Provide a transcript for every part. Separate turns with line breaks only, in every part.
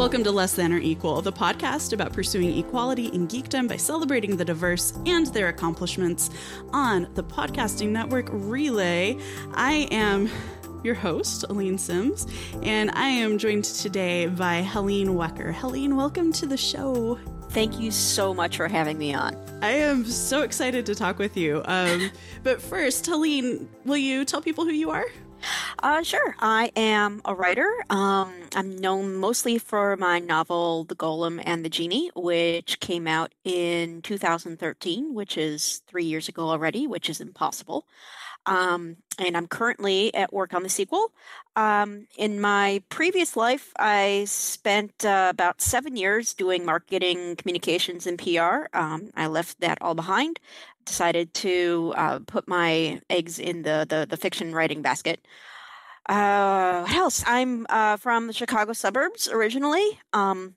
Welcome to Less Than or Equal, the podcast about pursuing equality in geekdom by celebrating the diverse and their accomplishments on the podcasting network Relay. I am your host, Aline Sims, and I am joined today by Helene Wecker. Helene, welcome to the show.
Thank you so much for having me on.
I am so excited to talk with you. Um, but first, Helene, will you tell people who you are?
Uh, sure. I am a writer. Um, I'm known mostly for my novel, The Golem and the Jinni, which came out in 2013, which is three years ago already, which is impossible. Um, and I'm currently at work on the sequel. Um, in my previous life, I spent uh, about seven years doing marketing, communications, and PR. Um, I left that all behind. Decided to uh, put my eggs in the, the, the fiction writing basket. Uh, what else? I'm uh, from the Chicago suburbs originally. Um,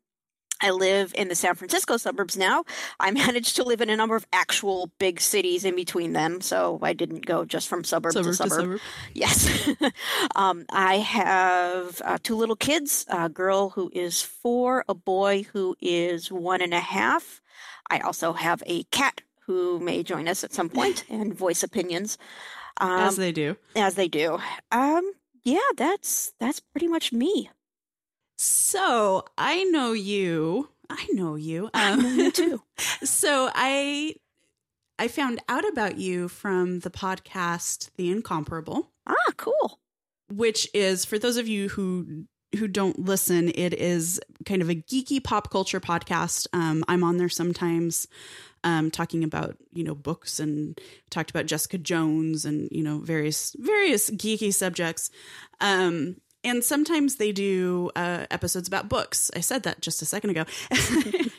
I live in the San Francisco suburbs now. I managed to live in a number of actual big cities in between them, so I didn't go just from suburb,
Suburb
to
to
suburb.
suburb.
Yes. um, I have uh, two little kids a girl who is four, a boy who is one and a half. I also have a cat who may join us at some point and voice opinions. Um,
As they do.
as they do. Um, yeah, that's that's pretty much me.
So I know you. I know you.
I know you too.
so I I found out about you from the podcast The Incomparable,
Ah, cool.
which is for those of you who who don't listen, it is kind of a geeky pop culture podcast. Um, I'm on there sometimes um, talking about you know books and talked about Jessica Jones and you know various various geeky subjects. Um, and sometimes they do uh, episodes about books. I said that just a second ago,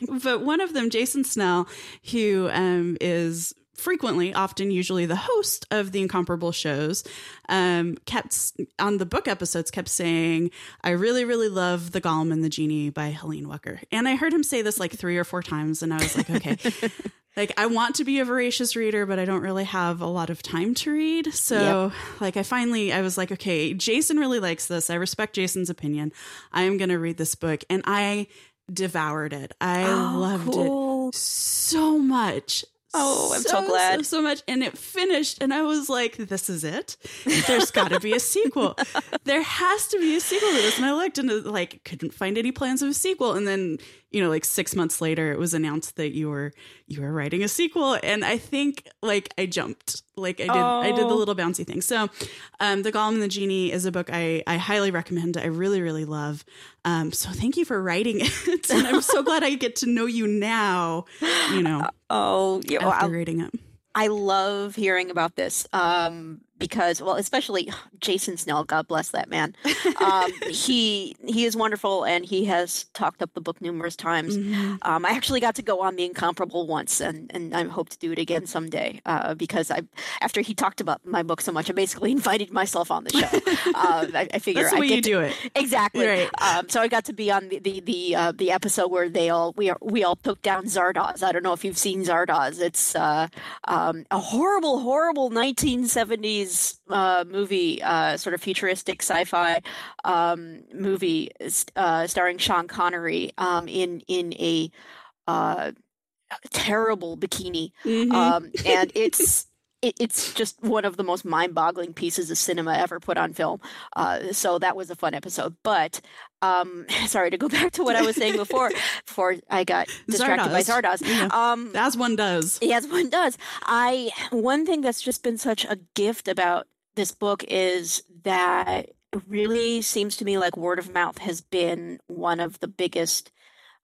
but one of them, Jason Snell, who um, is frequently, often, usually the host of the incomparable shows, um, kept on the book episodes kept saying, "I really, really love the Golem and the Jinni by Helene Wecker," and I heard him say this like three or four times, and I was like, okay. Like I want to be a voracious reader, but I don't really have a lot of time to read. So, like I finally I was like, okay, Jason really likes this. I respect Jason's opinion. I am going to read this book and I devoured it. I
Oh,
loved
cool.
it so much.
Oh, I'm so glad.
So, so much. And it finished, and I was like, this is it. There's got to be a sequel. there has to be a sequel to this. And I looked and it, like couldn't find any plans of a sequel. And then, you know, like six months later, it was announced that you were you were writing a sequel. And I think like I jumped. Like I did I did the
Oh.
little bouncy thing. So um The Golem and the Jinni is a book I, I highly recommend. I really, really love. Um, so thank you for writing it. and I'm so glad I get to know you now, you know,
Oh, yeah.
After
I,
reading it.
I love hearing about this um, because, well, especially Jason Snell. God bless that man. Um, he he is wonderful, and he has talked up the book numerous times.
Mhm.
Um, I actually got to go on the Incomparable once, and, and I hope to do it again someday. Uh, because I, after he talked about my book so much, I basically invited myself on the show. uh, I, I figure
That's the
I
way
get
you
to-
do it.
Exactly.
Right.
Um, so I got to be on the the the, uh, the episode where they all we are, we all took down Zardoz. I don't know if you've seen Zardoz. It's uh, um, a horrible, horrible 1970s uh, movie, uh, sort of futuristic sci-fi um, movie uh, starring Sean Connery um, in in a uh, terrible bikini
Mhm.
um, and it's it, it's just one of the most mind-boggling pieces of cinema ever put on film. Uh, so that was a fun episode. But um, sorry to go back to what I was saying before before I got distracted by
Zardoz.
Zardoz.
Yeah.
Um,
As one does.
Yes, one does. I one thing that's just been such a gift about this book is that it really seems to me like word of mouth has been one of the biggest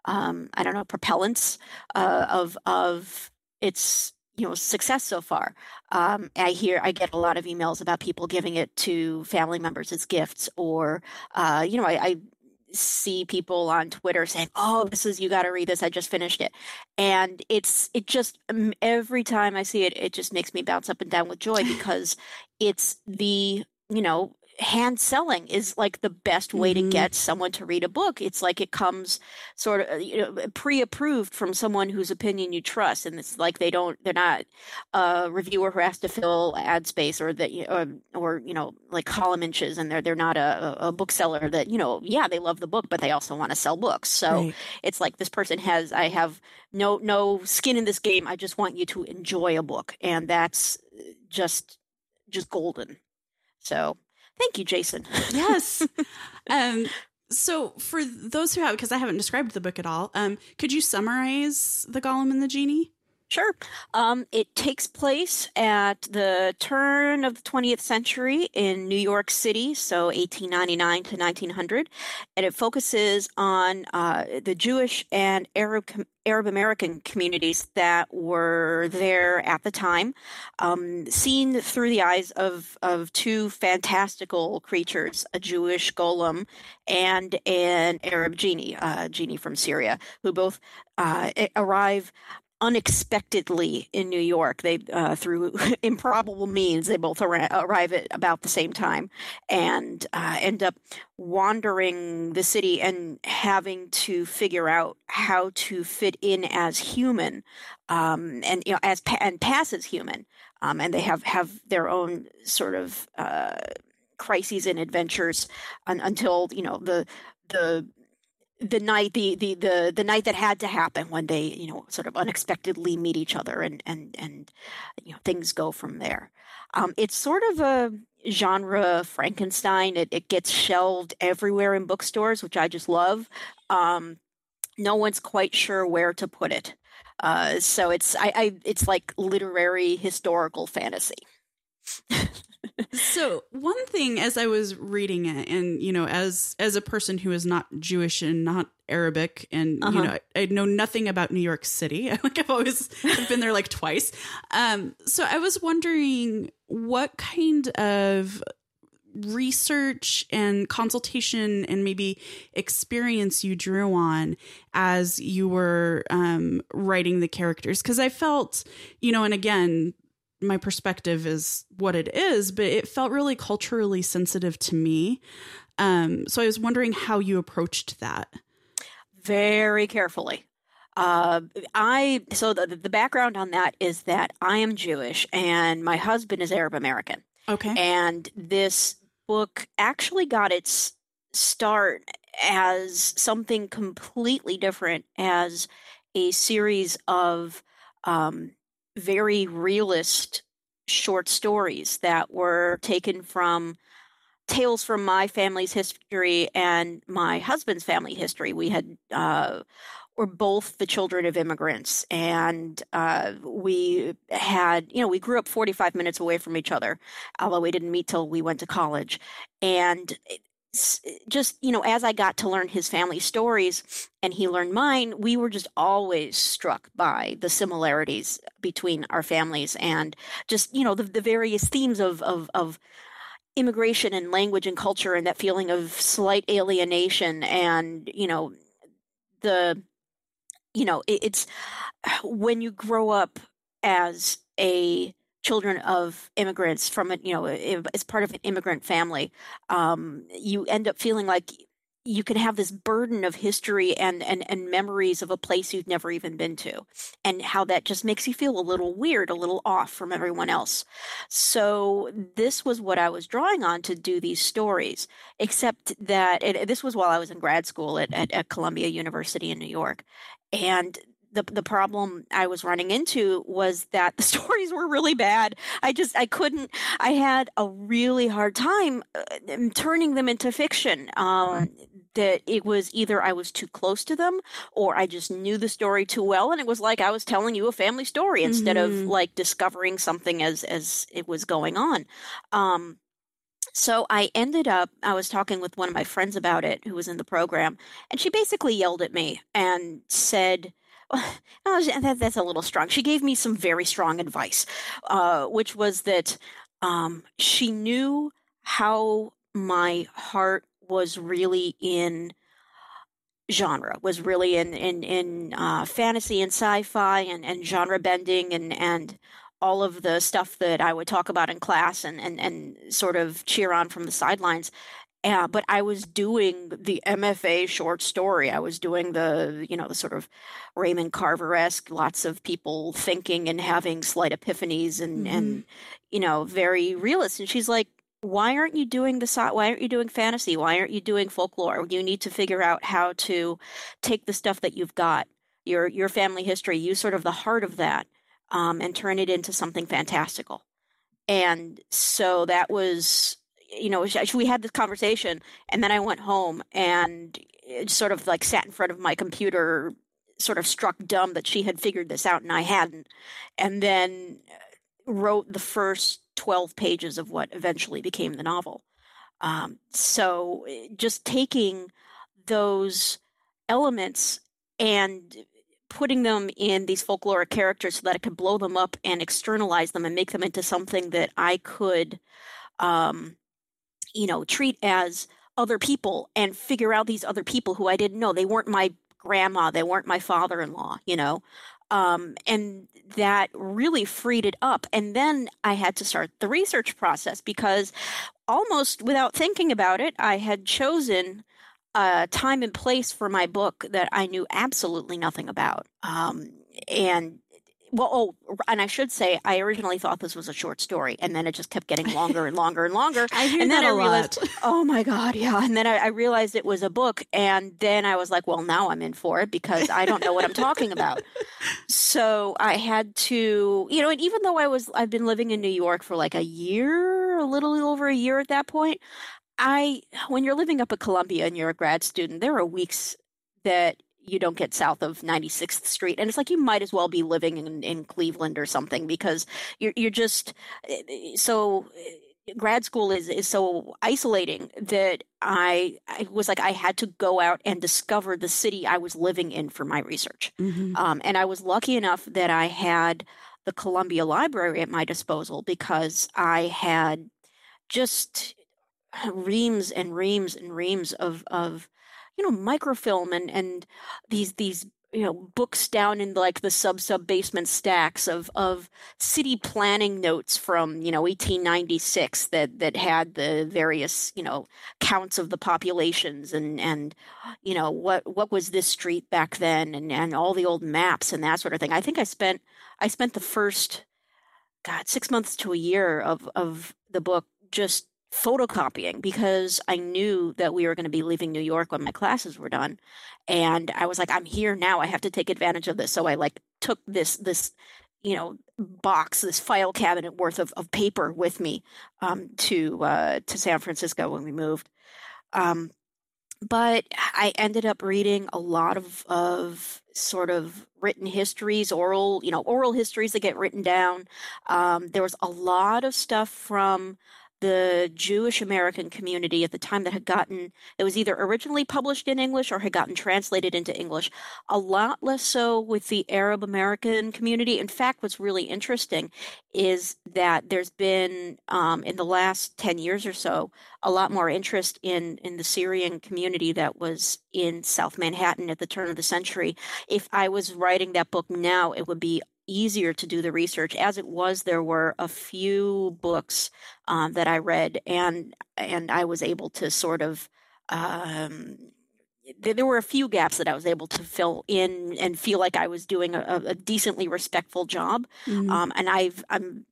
um, I don't know propellants uh, of of its you know success so far. Um, I hear I get a lot of emails about people giving it to family members as gifts, or uh, you know I, I see people on Twitter saying, "Oh, this is you got to read this. I just finished it," and it's it just every time I see it, it just makes me bounce up and down with joy because it's the you know hand selling is like the best way mm-hmm. to get someone to read a book. It's like it comes sort of uh, you know uh, pre-approved from someone whose opinion you trust, and it's like they don't they're not a reviewer who has to fill ad space or that or, um, or you know like column inches, and they're they're not a, a bookseller that you know yeah they love the book, but they also want to sell books. So right. it's like this person has I have no no skin in this game. I just want you to enjoy a book, and that's just just golden. So Thank you, Jason.
yes. Um, so, for those who have, because I haven't described the book at all, um, could you summarize The Golem and the Jinni?
Sure. Um, it takes place at the turn of the 20th century in New York City, so 1899 to 1900, and it focuses on uh, the Jewish and Arab Arab American communities that were there at the time, um, seen through the eyes of of two fantastical creatures: a Jewish golem and an Arab genie, uh, genie from Syria, who both uh, arrive unexpectedly in New York. They, uh, through improbable means, they both ar- arrive at about the same time and uh, end up wandering the city and having to figure out how to fit in as human um, and you know as pa- and pass as human. Um, and they have have their own sort of uh, crises and adventures un- until you know the the the night the, the the the night that had to happen when they you know sort of unexpectedly meet each other and and and you know things go from there. Um, it's sort of a genre frankenstein. It, it gets shelved everywhere in bookstores which i just love. Um, no one's quite sure where to put it. Uh, so it's I, I it's like literary historical fantasy
so one thing as i was reading it and you know as as a person who is not jewish and not arabic and uh-huh. you know I, I, know nothing about new york city like i've always I've been there like twice um so i was wondering what kind of research and consultation and maybe experience you drew on as you were um, writing the characters because i felt you know and again my perspective is what it is, but it felt really culturally sensitive to me. Um, so I was wondering how you approached that.
Very carefully. Uh, I so the the background on that is that I am Jewish and my husband is Arab American.
Okay.
And this book actually got its start as something completely different as a series of um, very realist short stories that were taken from tales from my family's history and my husband's family history. We had uh, were both the children of immigrants, and uh, we had you know we grew up 45 minutes away from each other, although we didn't meet till we went to college, and Eh, just you know as i got to learn his family stories and he learned mine we were just always struck by the similarities between our families and just you know the, the various themes of, of of immigration and language and culture and that feeling of slight alienation and you know the you know it, it's when you grow up as a children of immigrants from a you know as part of an immigrant family um, you end up feeling like you can have this burden of history and, and and memories of a place you've never even been to and how that just makes you feel a little weird a little off from everyone else. So this was what i was drawing on to do these stories except that it, this was while i was in grad school at, at, at columbia university in new york and the the problem I was running into was that the stories were really bad. I just I couldn't. I had a really hard time uh, turning them into fiction. Um, that it was either I was too close to them or I just knew the story too well, and it was like I was telling you a family story instead mm-hmm. of like discovering something as as it was going on. Um, so I ended up, I was talking with one of my friends about it who was in the program, and she basically yelled at me and said, that, that's a little strong. She gave me some very strong advice, uh, which was that um, she knew how my heart was really in genre was really in in in uh, fantasy and sci-fi and, and genre bending and and all of the stuff that I would talk about in class and and and sort of cheer on from the sidelines. Uh, but I was doing the MFA short story. I was doing the, you know, the sort of Raymond Carver esque, lots of people thinking and having slight epiphanies and, mm-hmm. and, you know, very realist. And she's like, why aren't you doing the why aren't you doing fantasy why aren't you doing folklore you need to figure out how to take the stuff that you've got your your family history use sort of the heart of that um, and turn it into something fantastical and so that was you know we had this conversation and then i went home and sort of like sat in front of my computer sort of struck dumb that she had figured this out and i hadn't and then wrote the first 12 pages of what eventually became the novel. Um, so eh, just taking those elements and putting them in these folkloric characters so that I could blow them up and externalize them and make them into something that I could, um, you know, treat as other people and figure out these other people who I didn't know. They weren't my grandma, they weren't my father in law, you know. Um, and that really freed it up. And then I had to start the research process because almost without thinking about it, I had chosen a time and place for my book that I knew absolutely nothing about. Um, and well, oh, and I should say, I originally thought this was a short story, and then it just kept getting longer and longer and longer.
I hear
and then
I
realized, oh my god, yeah. And then I, I, realized it was a book, and then I was like, well, now I'm in for it because I don't know what I'm talking about. So I had to, you know, and even though I was, I've been living in New York for like a year, a little over a year at that point. I, when you're living up at Columbia and you're a grad student, there are weeks that you don't get south of 96th Street. And it's like you might as well be living in, in Cleveland or something because you're, you're just eh, eh, so eh, grad school is, is so isolating that I, I was like I had to go out and discover the city I was living in for my research. Mm-hmm. Um, and I was lucky enough that I had the Columbia Library at my disposal because I had just reams and reams and reams of of you know microfilm and and these these you know books down in like the sub sub basement stacks of of city planning notes from you know 1896 that that had the various you know counts of the populations and and you know what what was this street back then and and all the old maps and that sort of thing. I think i spent i spent the first god 6 months to a year of of the book just photocopying because I knew that we were going to be leaving New York when my classes were done. And I was like, I'm here now. I have to take advantage of this. So I like took this, this, you know, box, this file cabinet worth of, of paper with me um, to uh, to San Francisco when we moved. Um, but I ended up reading a lot of of sort of written histories, oral, you know, oral histories that get written down. Um, there was a lot of stuff from the Jewish American community at the time that had gotten it was either originally published in English or had gotten translated into English. A lot less so with the Arab American community. In fact, what's really interesting is that there's been um, in the last ten years or so a lot more interest in in the Syrian community that was in South Manhattan at the turn of the century. If I was writing that book now, it would be easier to do the research. As it was, there were a few books um, that I read, and and I was able to sort of. Um, there were a few gaps that I was able to fill in and feel like I was doing a, a decently respectful job. Mm-hmm. Um, and I've I'm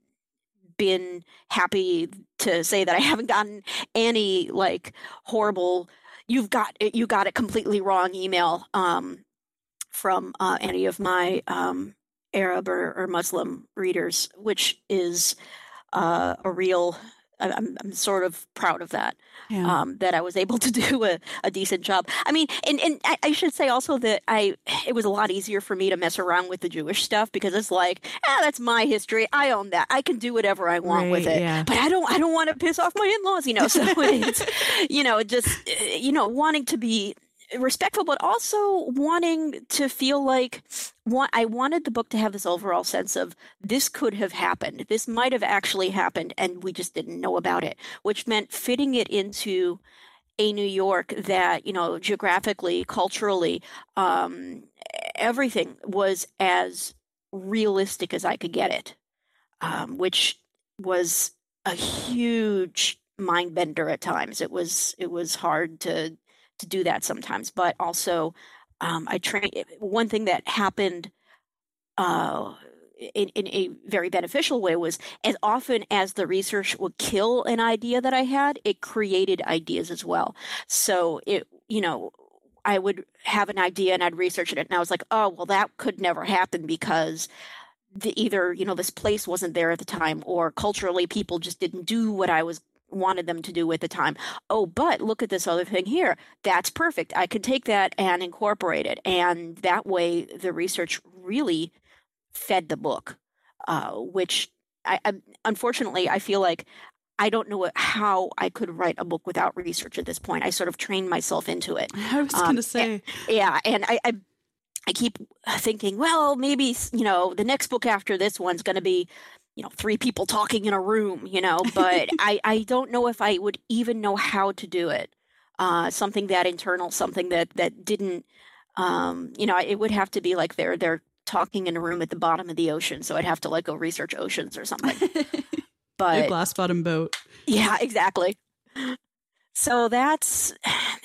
been happy to say that I haven't gotten any like horrible you've got it you got it completely wrong email um, from uh, any of my um, Arab or, or Muslim readers, which is uh, a real. I'm, I'm sort of proud of that. Yeah. Um, that I was able to do a, a decent job. I mean, and, and I, I, should say also that I it was a lot easier for me to mess around with the Jewish stuff because it's like, ah, that's my history. I own that. I can do whatever I want right, with it. Yeah. But I don't I don't want to piss off my in laws, you know. So it's you know just you know wanting to be respectful, but also wanting to feel like what I wanted the book to have this overall sense of this could have happened. This might have actually happened, and we just didn't know about it, which meant fitting it into a New York that, you know, geographically, culturally, um, everything was as realistic as I could get it. um, which was a huge mind bender at times. It was it was hard to to do that sometimes, but also um, I trained. One thing that happened uh, in, in a very beneficial way was as often as the research would kill an idea that I had, it created ideas as well. So it, you know, I would have an idea and I'd research it and I was like, oh, well, that could never happen because the, either, you know, this place wasn't there at the time or culturally people just didn't do what I was wanted them to do at the time. Oh, but look at this other thing here. That's perfect. I could take that and incorporate it. And that way the research really fed the book, uh, which I, I, unfortunately I feel like I don't know how I could write a book without research at this point. I sort of trained myself into it.
I was um, going to say,
and, yeah, and I, I I keep thinking, well, maybe you know the next book after this one's going to be you know three people talking in a room you know but i i don't know if i would even know how to do it uh something that internal something that that didn't um you know it would have to be like they're they're talking in a room at the bottom of the ocean, so I'd have to like go research oceans or something.
But a glass bottom boat.
Yeah, exactly. So that's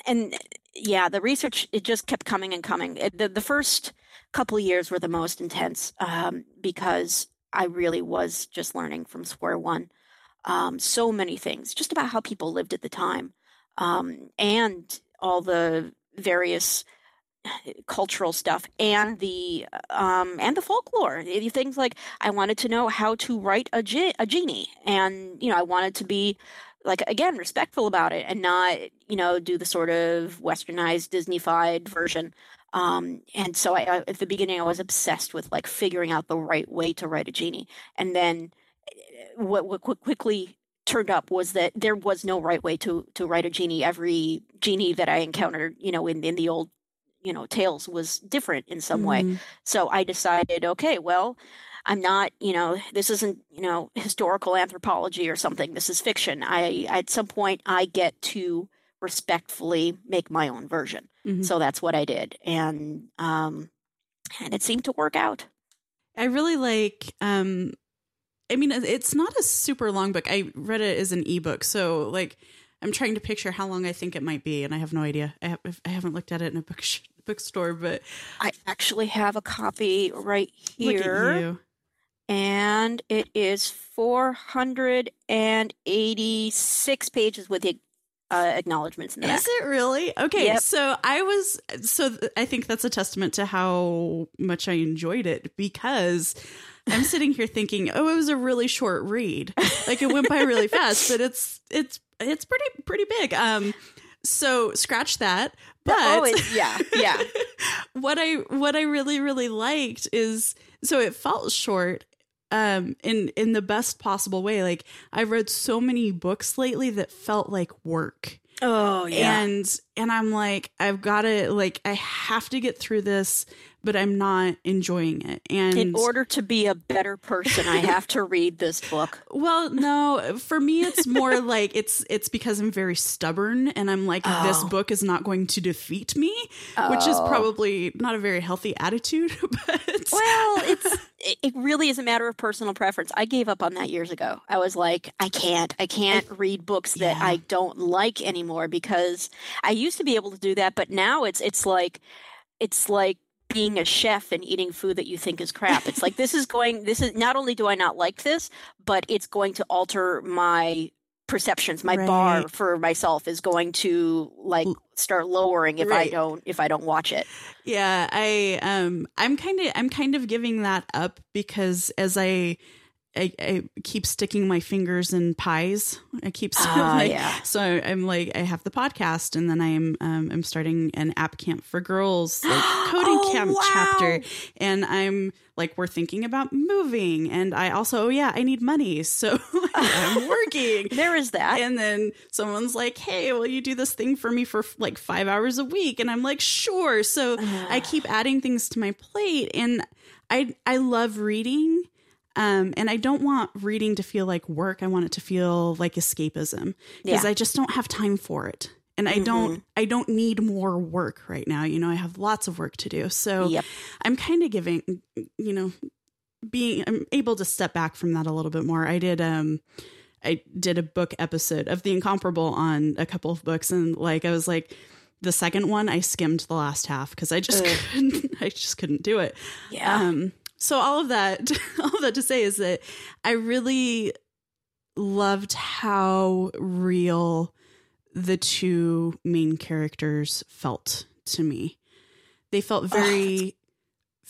and yeah, the research it just kept coming and coming. It, the the first couple of years were the most intense um, because I really was just learning from square one. Um, so many things, just about how people lived at the time, um, and all the various cultural stuff and the um, and the folklore things like i wanted to know how to write a, ge- a genie and you know i wanted to be like again respectful about it and not you know do the sort of westernized disneyfied version um, and so I, I, at the beginning i was obsessed with like figuring out the right way to write a genie. And then eh, what, what quickly turned up was that there was no right way to to write a genie. Every genie that i encountered you know in, in the old you know tales was different in some mm-hmm. way so i decided okay well i'm not you know this isn't you know historical anthropology or something. This is fiction. I at some point i get to respectfully make my own version mm-hmm. so that's what i did and um and it seemed to work out
i really like um i mean it's not a super long book i read it as an ebook so like I'm trying to picture how long I think it might be, and I have no idea. I, have, I haven't looked at it in a book bookstore, but
I actually have a copy right here. And it is 486 pages with the uh, acknowledgments in the
back. Is it really? Okay. Yep. So I was, so th- I think that's a testament to how much I enjoyed it because I'm sitting here thinking, oh, it was a really short read. Like it went by really fast, but it's, it's, it's pretty, pretty big. Um, so scratch that. But
oh, yeah, yeah.
what I what I really really liked is so it felt short um in in the best possible way. Like I've read so many books lately that felt like work.
Oh yeah.
And and I'm like I've got to like I have to get through this but I'm not enjoying it. And
in order to be a better person, I have to read this book.
Well, no, for me it's more like it's it's because I'm very stubborn and I'm like oh. this book is not going to defeat me, oh. which is oh. probably not a very healthy attitude, but
Well, it's it really is a matter of personal preference. I gave up on that years ago. I was like, I can't. I can't I, read books that yeah. I don't like anymore because I used to be able to do that, but now it's it's like it's like being a chef and eating food that you think is crap. It's like this is going this is not only do I not like this, but it's going to alter my perceptions. My right. bar for myself is going to like start lowering if right. I don't if I don't watch it.
Yeah, I um I'm kind of I'm kind of giving that up because as I I, I, keep sticking my fingers in pies. I keep uh, like, yeah. so I'm like I have the podcast, and then I'm um, I'm starting an app camp for girls like coding oh, camp wow. chapter, and I'm like we're thinking about moving, and I also oh yeah I need money, so I'm working.
there is that,
and then someone's like, hey, will you do this thing for me for like five hours a week? And I'm like, sure. So I keep adding things to my plate, and I I love reading um, and I don't want reading to feel like work. I want it to feel like escapism because yeah. I just don't have time for it. And I mm-hmm. don't I don't need more work right now. You know, I have lots of work to do. So yep. I'm kind of giving, you know, being I'm able to step back from that a little bit more. I did um I did a book episode of The Incomparable on a couple of books and like I was like the second one I skimmed the last half because I just I just couldn't do it.
Yeah.
Um so all of that all of that to say is that I really loved how real the two main characters felt to me. They felt very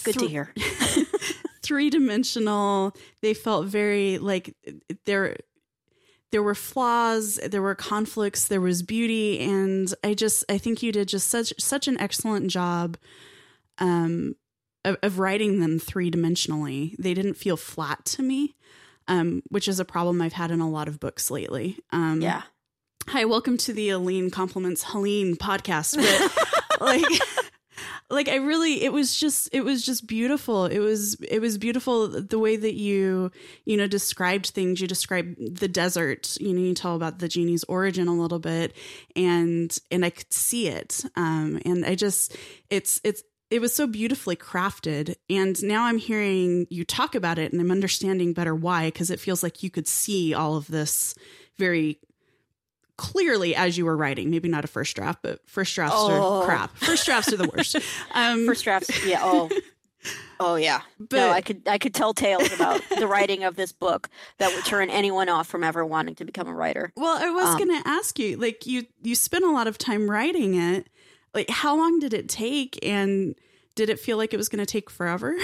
Good to hear.
three dimensional. They felt very like there there were flaws, there were conflicts, there was beauty, and I just I think you did just such such an excellent job um of, of writing them three dimensionally. They didn't feel flat to me. Um, which is a problem I've had in a lot of books lately. Um,
Yeah.
Hi, welcome to the Aline Compliments Helene podcast. But like, like I really, it was just, it was just beautiful. It was, it was beautiful the way that you, you know, described things. You described the desert. You know, you tell about the genie's origin a little bit, and and I could see it. Um, and I just, it's, it's. It was so beautifully crafted. And now I'm hearing you talk about it and I'm understanding better why, because it feels like you could see all of this very clearly as you were writing. Maybe not a first draft, but first drafts
Oh.
are crap. First drafts are the worst. Um,
First drafts. Yeah. Oh. Oh yeah.
but
no, I could I could tell tales about the writing of this book that would turn anyone off from ever wanting to become a writer.
well, I was
um,
going to ask you, like you you spent a lot of time writing it. Like, how long did it take, and did it feel like it was going to take forever?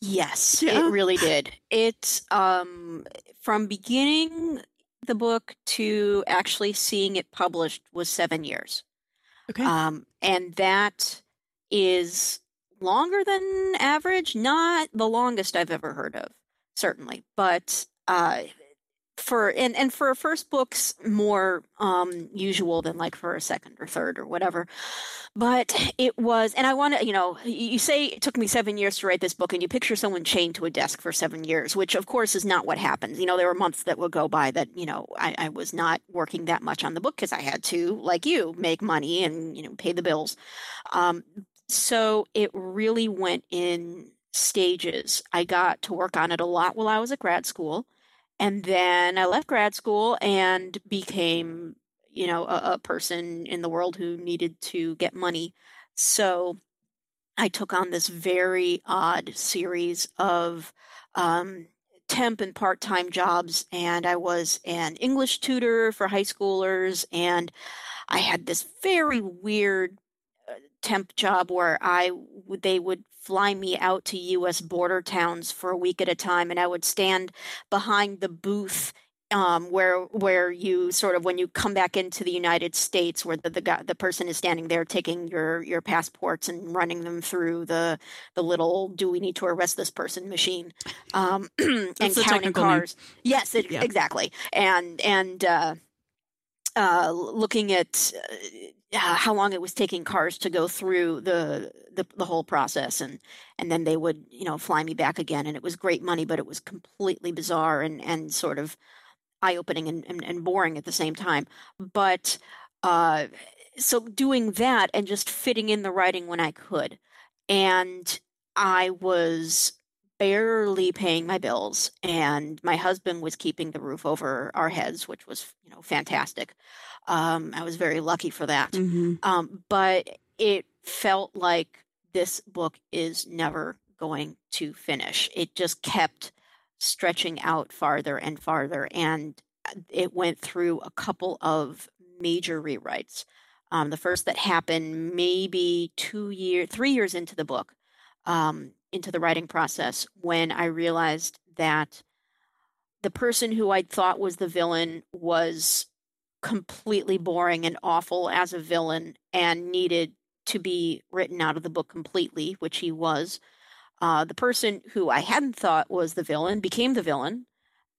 Yes,
Yeah.
it really did. It um from beginning the book to actually seeing it published was 7 years.
okay.
Um and that is longer than average, not the longest I've ever heard of, certainly. But uh for and and for a first book's more um usual than like for a second or third or whatever but it was and i want to you know you say it took me seven years to write this book and you picture someone chained to a desk for seven years which of course is not what happens. You know there were months that would go by that you know i, I was not working that much on the book because i had to like you make money and you know pay the bills. Um, so it really went in stages. I got to work on it a lot while i was at grad school and then I left grad school and became, you know, a, a person in the world who needed to get money. So I took on this very odd series of um, temp and part time jobs. And I was an English tutor for high schoolers. And I had this very weird temp job where I they would fly me out to US border towns for a week at a time and I would stand behind the booth um, where where you sort of when you come back into the United States, where the the, guy, the person is standing there taking your your passports and running them through the the little "Do we need to arrest this person?" machine, um, and counting
technical name.
cars. Yes, it,
Yeah.
exactly, and and uh, uh, looking at uh, how long it was taking cars to go through the, the the whole process and and then they would you know fly me back again and it was great money but it was completely bizarre and and sort of eye opening and, and, and boring at the same time. But uh so doing that and just fitting in the writing when I could and I was barely paying my bills and my husband was keeping the roof over our heads which was you know fantastic um, i was very lucky for that.
Mhm.
um, but it felt like this book is never going to finish. It just kept stretching out farther and farther and it went through a couple of major rewrites. Um, the first that happened maybe two years three years into the book um, into the writing process when I realized that the person who I thought was the villain was completely boring and awful as a villain and needed to be written out of the book completely, which he was. Uh, the person who I hadn't thought was the villain became the villain,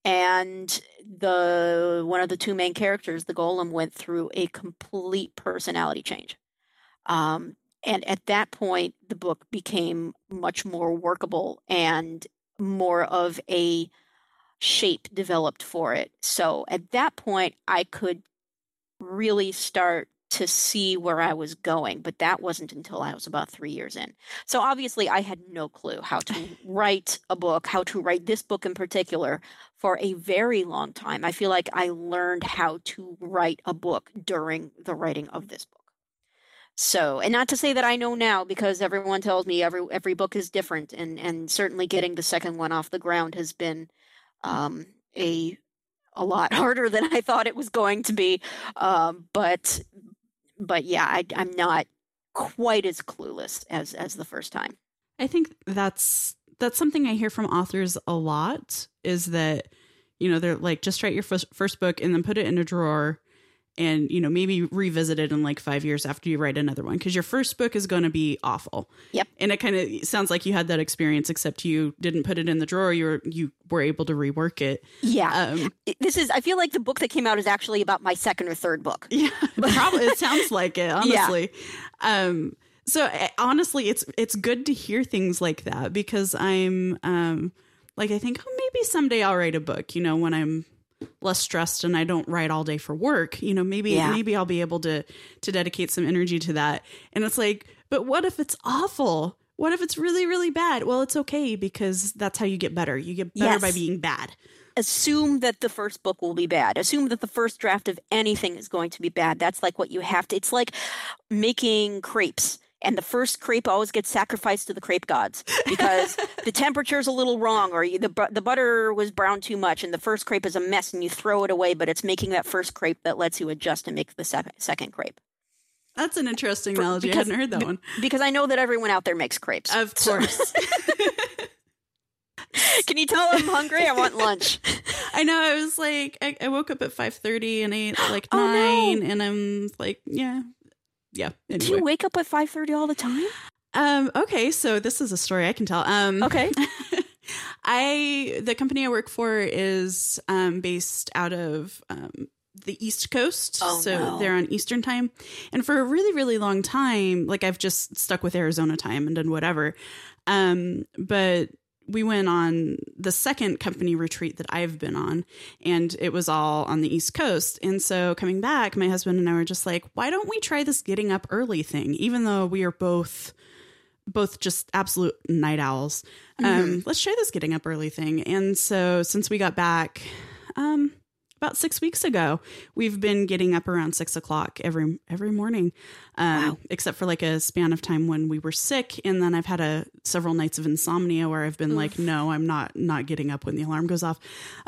and the one of the two main characters, the golem, went through a complete personality change. Um, and at that point, the book became much more workable and more of a shape developed for it. So at that point, I could really start to see where I was going, but that wasn't until I was about three years in. So obviously, I had no clue how to write a book, how to write this book in particular for a very long time. I feel like I learned how to write a book during the writing of this book. So, and not to say that I know now because everyone tells me every every book is different, and and certainly getting the second one off the ground has been um, a a lot harder than I thought it was going to be. Um, but but yeah, I, I'm not quite as clueless as as the first time.
I think that's that's something I hear from authors a lot is that you know they're like just write your first, first book and then put it in a drawer and you know maybe revisit it in like five years after you write another one because your first book is going to be awful.
Yep.
And it kind of sounds like you had that experience except you didn't put it in the drawer you were you were able to rework it.
Yeah. Um, this is i feel like the book that came out is actually about my second or third book.
Yeah probably it sounds like it honestly. Yeah. um so eh, honestly it's it's good to hear things like that because i'm um like i think oh maybe someday i'll write a book you know when i'm less stressed and I don't write all day for work, you know, maybe yeah. maybe I'll be able to to dedicate some energy to that. And it's like, but what if it's awful? What if it's really really bad? Well, it's okay because that's how you get better. You get better yes. by being bad.
Assume that the first book will be bad. Assume that the first draft of anything is going to be bad. That's like what you have to. It's like making crepes and the first crepe always gets sacrificed to the crepe gods because the temperature's a little wrong or the the butter was brown too much and the first crepe is a mess and you throw it away but it's making that first crepe that lets you adjust and make the second second crepe
that's an interesting For, analogy because, i hadn't heard that one
because i know that everyone out there makes crepes
of course
Can you tell I'm hungry? I want lunch.
I know. I was like, I, I woke up at five thirty and ate like oh, nine, no. and I'm like, yeah, yeah.
Anyway. Do you wake up at five thirty all the time?
Um. Okay. So this is a story I can tell. Um.
Okay.
I the company I work for is um based out of um the East Coast.
Oh,
so
no.
they're on Eastern time. And for a really, really long time, like I've just stuck with Arizona time and done whatever. Um, but we went on the second company retreat that I've been on, and it was all on the East Coast. And so coming back, my husband and I were just like, why don't we try this getting up early thing? Even though we are both both just absolute night owls. Um, mm-hmm. Um, let's try this getting up early thing. And so since we got back, um, about six weeks ago. We've been getting up around six o'clock every every morning, um, wow. except for like a span of time when we were sick, and then I've had a several nights of insomnia where I've been Oof. like, no, I'm not not getting up when the alarm goes off.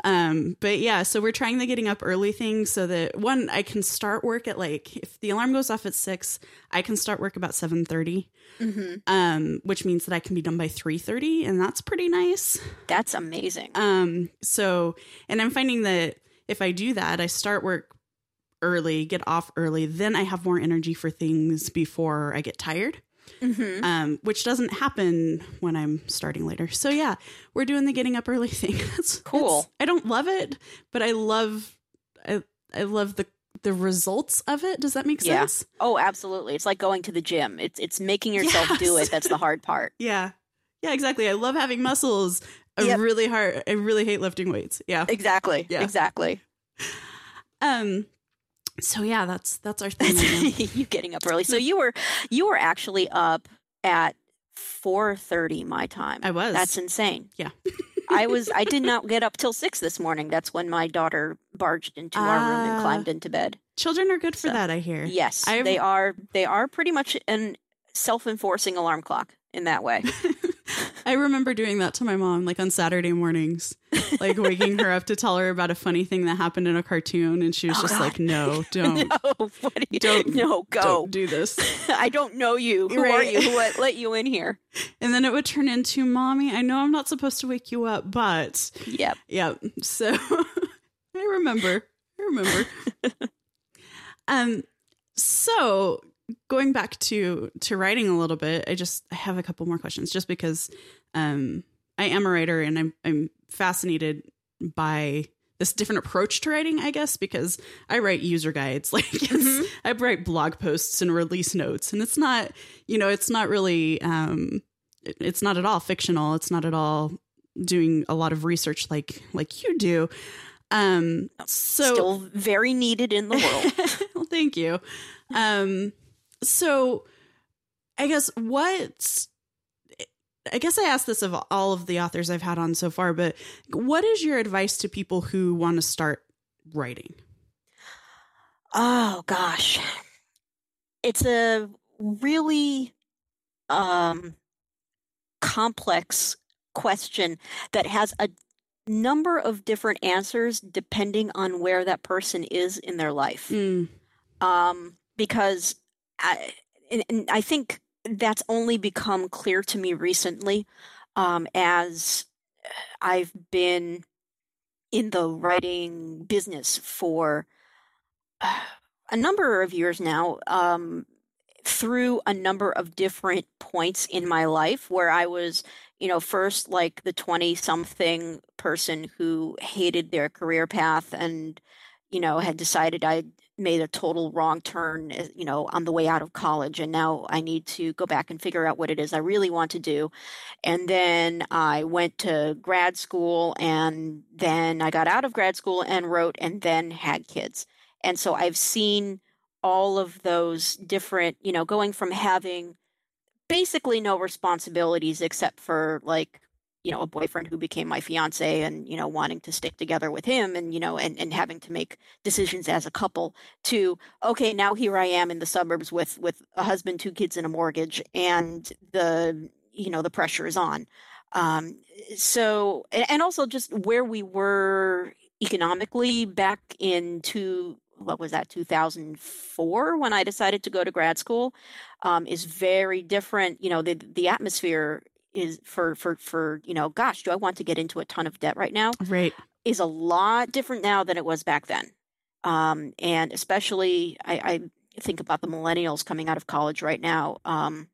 Um, but yeah, so we're trying the getting up early thing so that one I can start work at like if the alarm goes off at six, I can start work about seven thirty, mm-hmm. um, which means that I can be done by three thirty, and that's pretty nice.
That's amazing.
Um, so and I'm finding that if I do that, I start work early, get off early, then I have more energy for things before I get tired. Mm-hmm. Um, which doesn't happen when I'm starting later. So yeah, we're doing the getting up early thing. That's
cool.
I don't love it, but I love I I love the the results of it. Does that make sense?
Yeah. Oh, absolutely. It's like going to the gym. It's it's making yourself yes. do it that's the hard part.
yeah. Yeah, exactly. I love having muscles. I yep. really hard. I really hate lifting weights. Yeah.
Exactly. Yeah. Exactly.
Um. So yeah, that's that's our thing.
you getting up early. So you were you were actually up at four thirty my time.
I was.
That's insane.
Yeah.
I was. I did not get up till six this morning. That's when my daughter barged into uh, our room and ah. climbed into bed.
Children are good for so, that. I hear.
Yes, I've... they are. They are pretty much an self-enforcing alarm clock in that way.
I remember doing that to my mom, like on Saturday mornings, like waking her up to tell her about a funny thing that happened in a cartoon, and she was oh, just God. like, "No, don't,
no, what do you, don't, no, go,
don't do this.
I don't know you. Who right. are you? Who let, let you in here?"
And then it would turn into, "Mommy, I know I'm not supposed to wake you up, but
yep,
yep." So I remember, I remember. um, so going back to to writing a little bit, I just I have a couple more questions just because um I am a writer and I'm I'm fascinated by this different approach to writing, I guess, because I write user guides. Like mm-hmm. I write blog posts and release notes. And it's not, you know, it's not really um it's not at all fictional. It's not at all doing a lot of research like like you do. Um, so
still very needed in the world.
well, thank you. Um, so I guess what I guess I asked this of all of the authors I've had on so far, but what is your advice to people who want to start writing?
Oh gosh. It's a really um complex question that has a number of different answers depending on where that person is in their life.
Mm.
Um, because I, and, and I think that's only become clear to me recently um, as I've been in the writing business for a number of years now. Um, through a number of different points in my life where I was, you know, first like the 20 something person who hated their career path and, you know, had decided I made a total wrong turn, eh, you know, on the way out of college. And now I need to go back and figure out what it is I really want to do. And then I went to grad school and then I got out of grad school and wrote and then had kids. And so I've seen all of those different, you know, going from having basically no responsibilities except for like you know a boyfriend who became my fiance and you know wanting to stick together with him and you know and, and having to make decisions as a couple to okay now here i am in the suburbs with with a husband two kids and a mortgage and the you know the pressure is on. Um so and also just where we were economically back into what was that 2004 when i decided to go to grad school um, is very different you know the the atmosphere is for for for you know gosh do i want to get into a ton of debt right now?
Right.
Is a lot different now than it was back then. Um, and especially I, I, think about the millennials coming out of college right now um,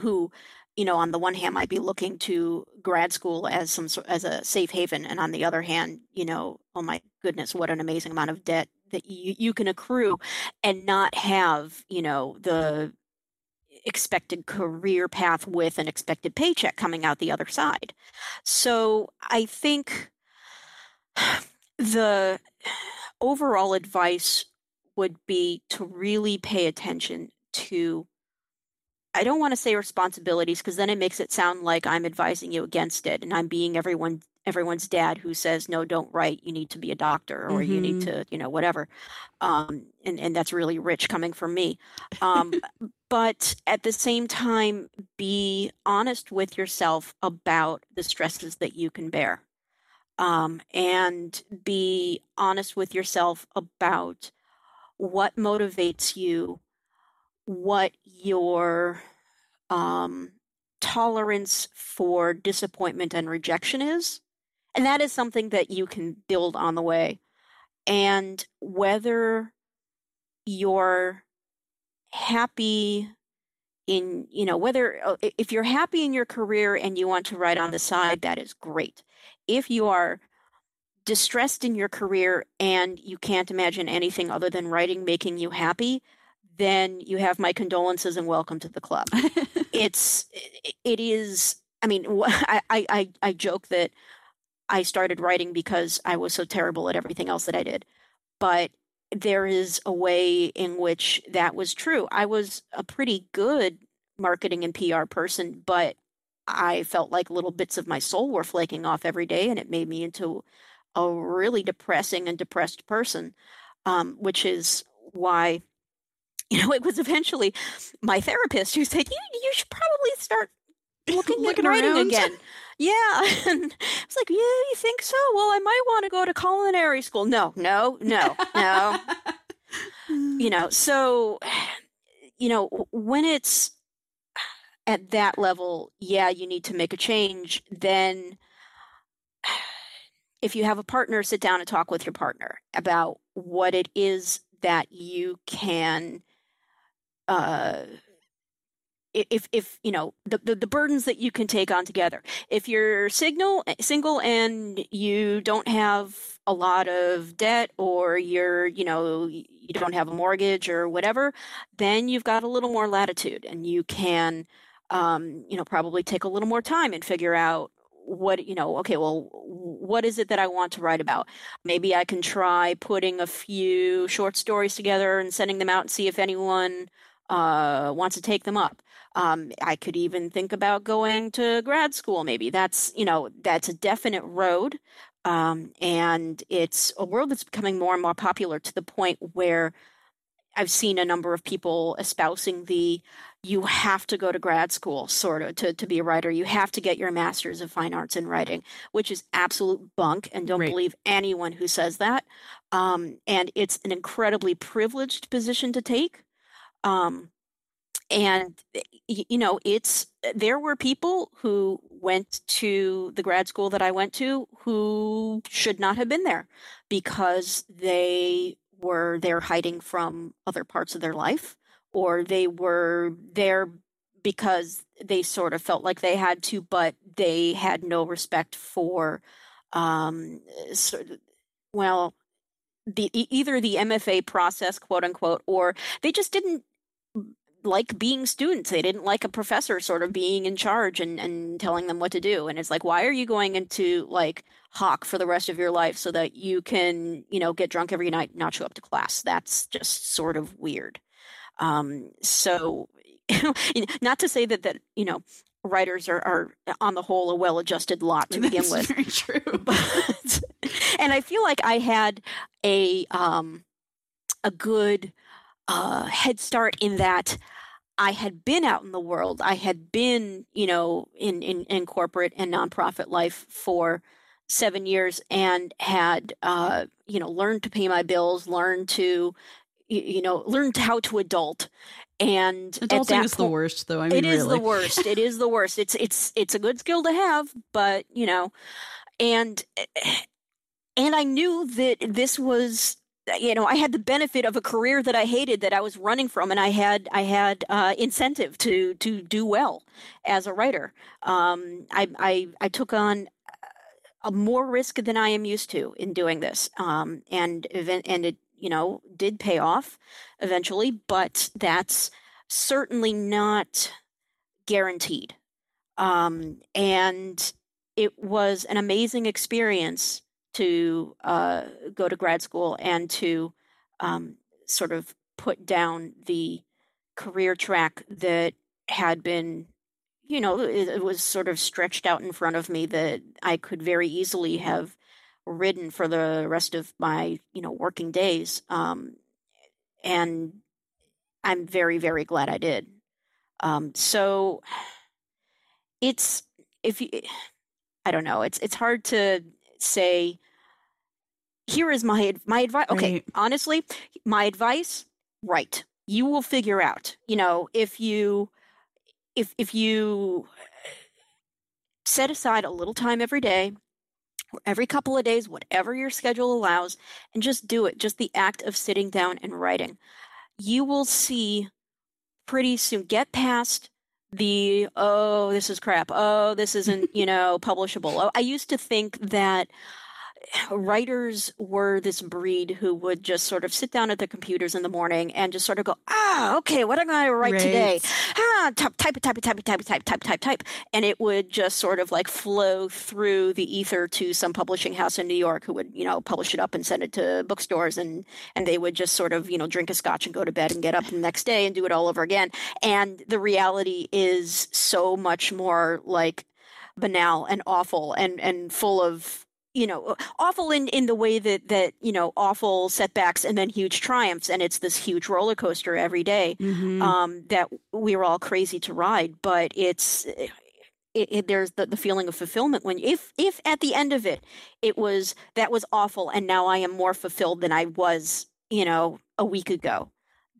who you know on the one hand might be looking to grad school as some as a safe haven and on the other hand you know oh my goodness what an amazing amount of debt that you, you can accrue and not have you know the expected career path with an expected paycheck coming out the other side. So I think the overall advice would be to really pay attention to I don't want to say responsibilities because then it makes it sound like I'm advising you against it and I'm being everyone everyone's dad who says no don't write you need to be a doctor or mm-hmm. you need mm-hmm. to you know whatever um, and and that's really rich coming from me um, but at the same time be honest with yourself about the stresses that you can bear um, and be honest with yourself about what motivates you what your um, tolerance for disappointment and rejection is and that is something that you can build on the way. And whether you're happy in, you know, whether uh, if you're happy in your career and you want to write on the side, that is great. If you are distressed in your career and you can't imagine anything other than writing making you happy, then you have my condolences and welcome to the club. it's it is I mean I I I joke that I started writing because I was so terrible at everything else that I did. But there is a way in which that was true. I was a pretty good marketing and PR person, but I felt like little bits of my soul were flaking off every day, and it made me into a really depressing and depressed person, um, which is why, you know, it was eventually my therapist who said, you, you should probably start looking, looking at writing around. again. Yeah. And it's like, yeah, you think so? Well, I might want to go to culinary school. No, no, no, no. you know, so, you know, when it's at that level, yeah, you need to make a change. Then, if you have a partner, sit down and talk with your partner about what it is that you can uh, if if you know the, the, the burdens that you can take on together. If you're signal single and you don't have a lot of debt or you're you know you don't have a mortgage or whatever then you've got a little more latitude and you can um, you know probably take a little more time and figure out what you know okay well what is it that i want to write about? Maybe i can try putting a few short stories together and sending them out and see if anyone uh, wants to take them up um, i could even think about going to grad school maybe. That's you know that's a definite road um, and it's a world that's becoming more and more popular to the point where I've seen a number of people espousing the you have to go to grad school sort of to, to be a writer. You have to get your master's of fine arts in writing which is absolute bunk and don't right. believe anyone who says that. Um, and it's an incredibly privileged position to take. Um, and eh, you know it's eh, there were people who went to the grad school that i went to who should not have been there because they were there hiding from other parts of their life or they were there because they sort of felt like they had to, but they had no respect for, um, eh, sort of, well, the either the MFA process, quote unquote, or they just didn't like being students. They didn't like a professor sort of being in charge and, and telling them what to do. And it's like, why are you going into like Hawk for the rest of your life so that you can, you know, get drunk every night, not show up to class? That's just sort of weird. Um, so, not to say that that you know writers are, are on the whole a well-adjusted lot to begin with.
Very true.
But, and I feel like I had a um, a good uh, head start in that I had been out in the world. I had been, you know, in, in, in corporate and nonprofit life for seven years and had, uh, you know, learned to pay my bills, learned to, you know, learned how to adult. And
adulting is po- the worst, though. I mean,
it is
really.
the worst. It is the worst. It's it's it's a good skill to have, but you know, and and I knew that this was you know i had the benefit of a career that i hated that i was running from and i had i had uh, incentive to to do well as a writer um, I, I i took on a more risk than i am used to in doing this um, and and it you know, did pay off eventually, but that's certainly not guaranteed. Um, and it was an amazing experience to uh, go to grad school and to um, sort of put down the career track that had been, you know, it, it was sort of stretched out in front of me that I could very easily have ridden for the rest of my you know working days um, and i'm very very glad i did. Um, so it's if you i don't know it's it's hard to say here is my my advice okay right. honestly my advice right you will figure out you know if you if if you set aside a little time every day or every couple of days, whatever your schedule allows, and just do it. Just the act of sitting down and writing. You will see pretty soon, get past the, oh, this is crap. Oh, this isn't, you know, publishable. Oh, I used to think that writers were this breed who would just sort of sit down at the computers in the morning and just sort of go, ah, okay, what am I going to write right. today? Ah, type, type, type, type, type, type, type, type, type, and it would just sort of like flow through the ether to some publishing house in New York who would, you know, publish it up and send it to bookstores, and and they would just sort of, you know, drink a scotch and go to bed and get up the next day and do it all over again. And the reality is so much more like banal and awful and and full of you know awful in in the way that that you know awful setbacks and then huge triumphs and it's this huge roller coaster every day, mm-hmm. um, that we are all crazy to ride but it's it, it, there's the, the feeling of fulfillment when if if at the end of it it was that was awful and now i am more fulfilled than i was you know a week ago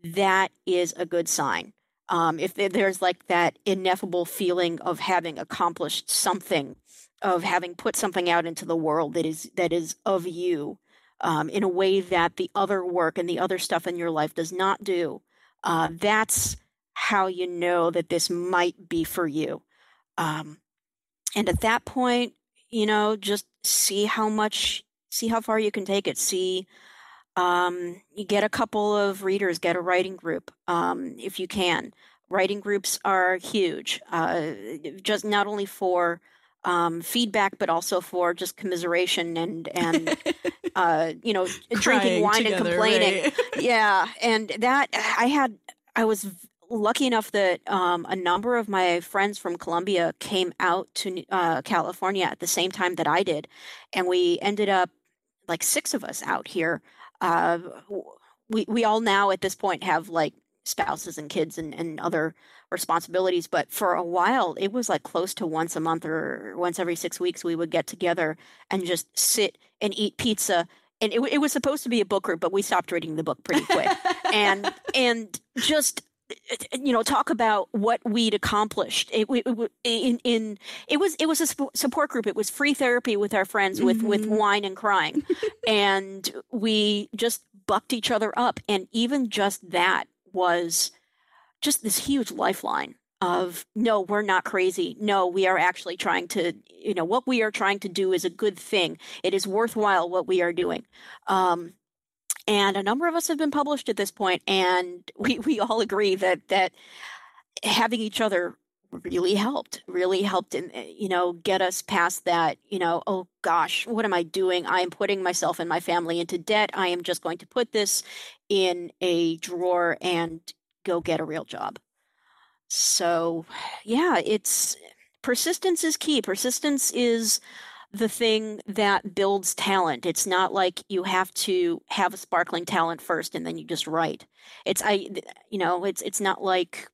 that is a good sign um, if there's like that ineffable feeling of having accomplished something of having put something out into the world that is that is of you um, in a way that the other work and the other stuff in your life does not do. Uh, that's how you know that this might be for you. Um, and at that point, you know, just see how much, see how far you can take it. See, um, you get a couple of readers, get a writing group um, if you can. Writing groups are huge, uh, just not only for um, feedback, but also for just commiseration and and uh, you know drinking wine together, and complaining. Right? yeah, and that I had I was lucky enough that um, a number of my friends from Columbia came out to uh, California at the same time that I did, and we ended up like six of us out here. Uh, we we all now at this point have like spouses and kids and, and other responsibilities but for a while it was like close to once a month or once every six weeks we would get together and just sit and eat pizza and it, it was supposed to be a book group but we stopped reading the book pretty quick. And and just you know talk about what we'd accomplished. It, it, in in it was it was a support group. It was free therapy with our friends with mm-hmm. with wine and crying. And we just bucked each other up and even just that was just this huge lifeline of no we're not crazy. No we are actually trying to you know what we are trying to do is a good thing. It is worthwhile what we are doing. Um, and a number of us have been published at this point and we, we all agree that that having each other really helped really helped in eh, you know get us past that you know oh gosh what am i doing i am putting myself and my family into debt i am just going to put this in a drawer and go get a real job so yeah it's persistence is key persistence is the thing that builds talent. It's not like you have to have a sparkling talent first and then you just write. It's I you know, it's it's not like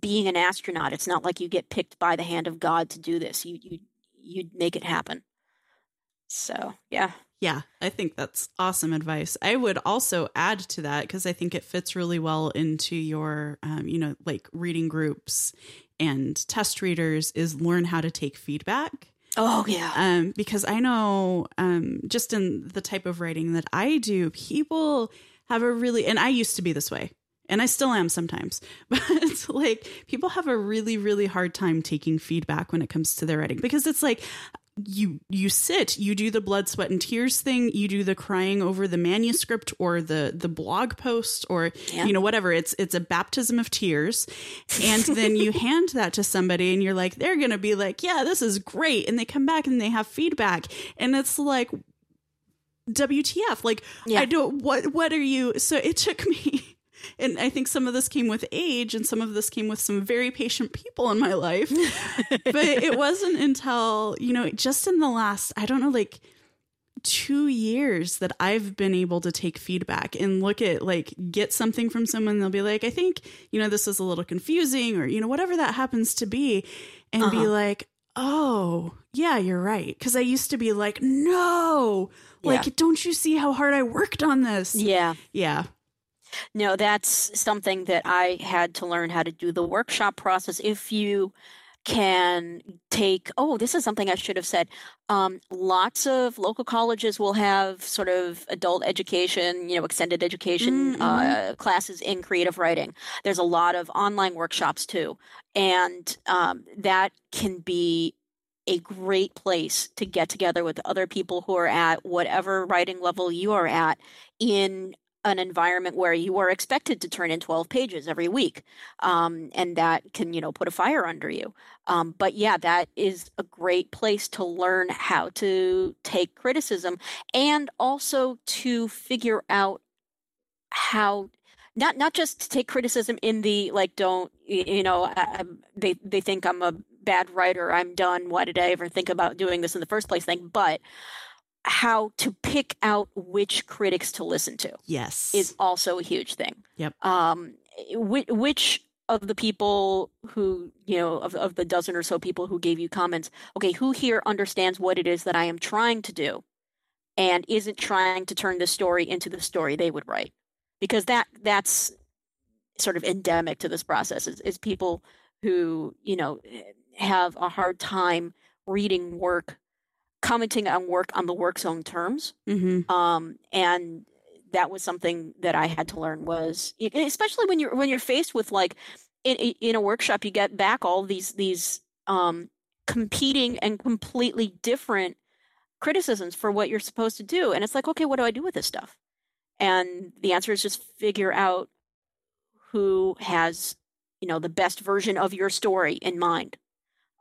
being an astronaut. It's not like you get picked by the hand of God to do this. You you you make it happen. So, yeah.
Yeah, I think that's awesome advice. I would also add to that because I think it fits really well into your, um, you know, like reading groups and test readers is learn how to take feedback.
Oh yeah.
Um, because I know um, just in the type of writing that I do, people have a really and I used to be this way. And I still am sometimes. But like people have a really, really hard time taking feedback when it comes to their writing because it's like you you sit you do the blood sweat and tears thing you do the crying over the manuscript or the the blog post or yeah. you know whatever it's it's a baptism of tears and then you hand that to somebody and you're like they're going to be like yeah this is great and they come back and they have feedback and it's like WTF like yeah. I don't what what are you so it took me and I think some of this came with age and some of this came with some very patient people in my life. but it wasn't until, you know, just in the last, I don't know, like two years that I've been able to take feedback and look at like get something from someone. They'll be like, I think, you know, this is a little confusing or, you know, whatever that happens to be. And uh-huh. be like, oh, yeah, you're right. Cause I used to be like, no, like, yeah. don't you see how hard I worked on this?
Yeah.
Yeah.
No, that's something that I had to learn how to do the workshop process. If you can take oh this is something i should have said um, lots of local colleges will have sort of adult education you know extended education mm-hmm. uh, classes in creative writing there's a lot of online workshops too and um, that can be a great place to get together with other people who are at whatever writing level you are at in an environment where you are expected to turn in 12 pages every week um, and that can you know put a fire under you. Um, but yeah that is a great place to learn how to take criticism and also to figure out how not not just to take criticism in the like don't you know I, they they think i'm a bad writer i'm done why did i ever think about doing this in the first place thing? But how to pick out which critics to listen to.
Yes.
Is also a huge thing.
Yep.
Um, which, which of the people who, you know, of, of the dozen or so people who gave you comments, okay, who here understands what it is that I am trying to do and isn't trying to turn the story into the story they would write? Because that that's sort of endemic to this process is, is people who, you know, have a hard time reading work commenting on work on the work's own terms.
Mm-hmm.
Um, and that was something that I had to learn was especially when you're when you're faced with like in, in a workshop you get back all these these um, competing and completely different criticisms for what you're supposed to do and it's like okay what do I do with this stuff and the answer is just figure out who has you know the best version of your story in mind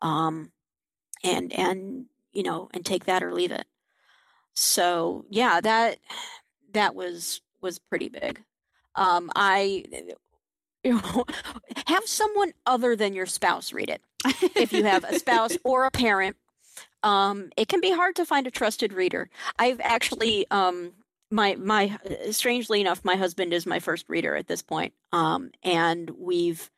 um, and and you know and take that or leave it. So yeah that that was was pretty big. Um i you know have someone other than your spouse read it. If you have a spouse or a parent um it can be hard to find a trusted reader. I've actually um my my strangely enough my husband is my first reader at this point um and we've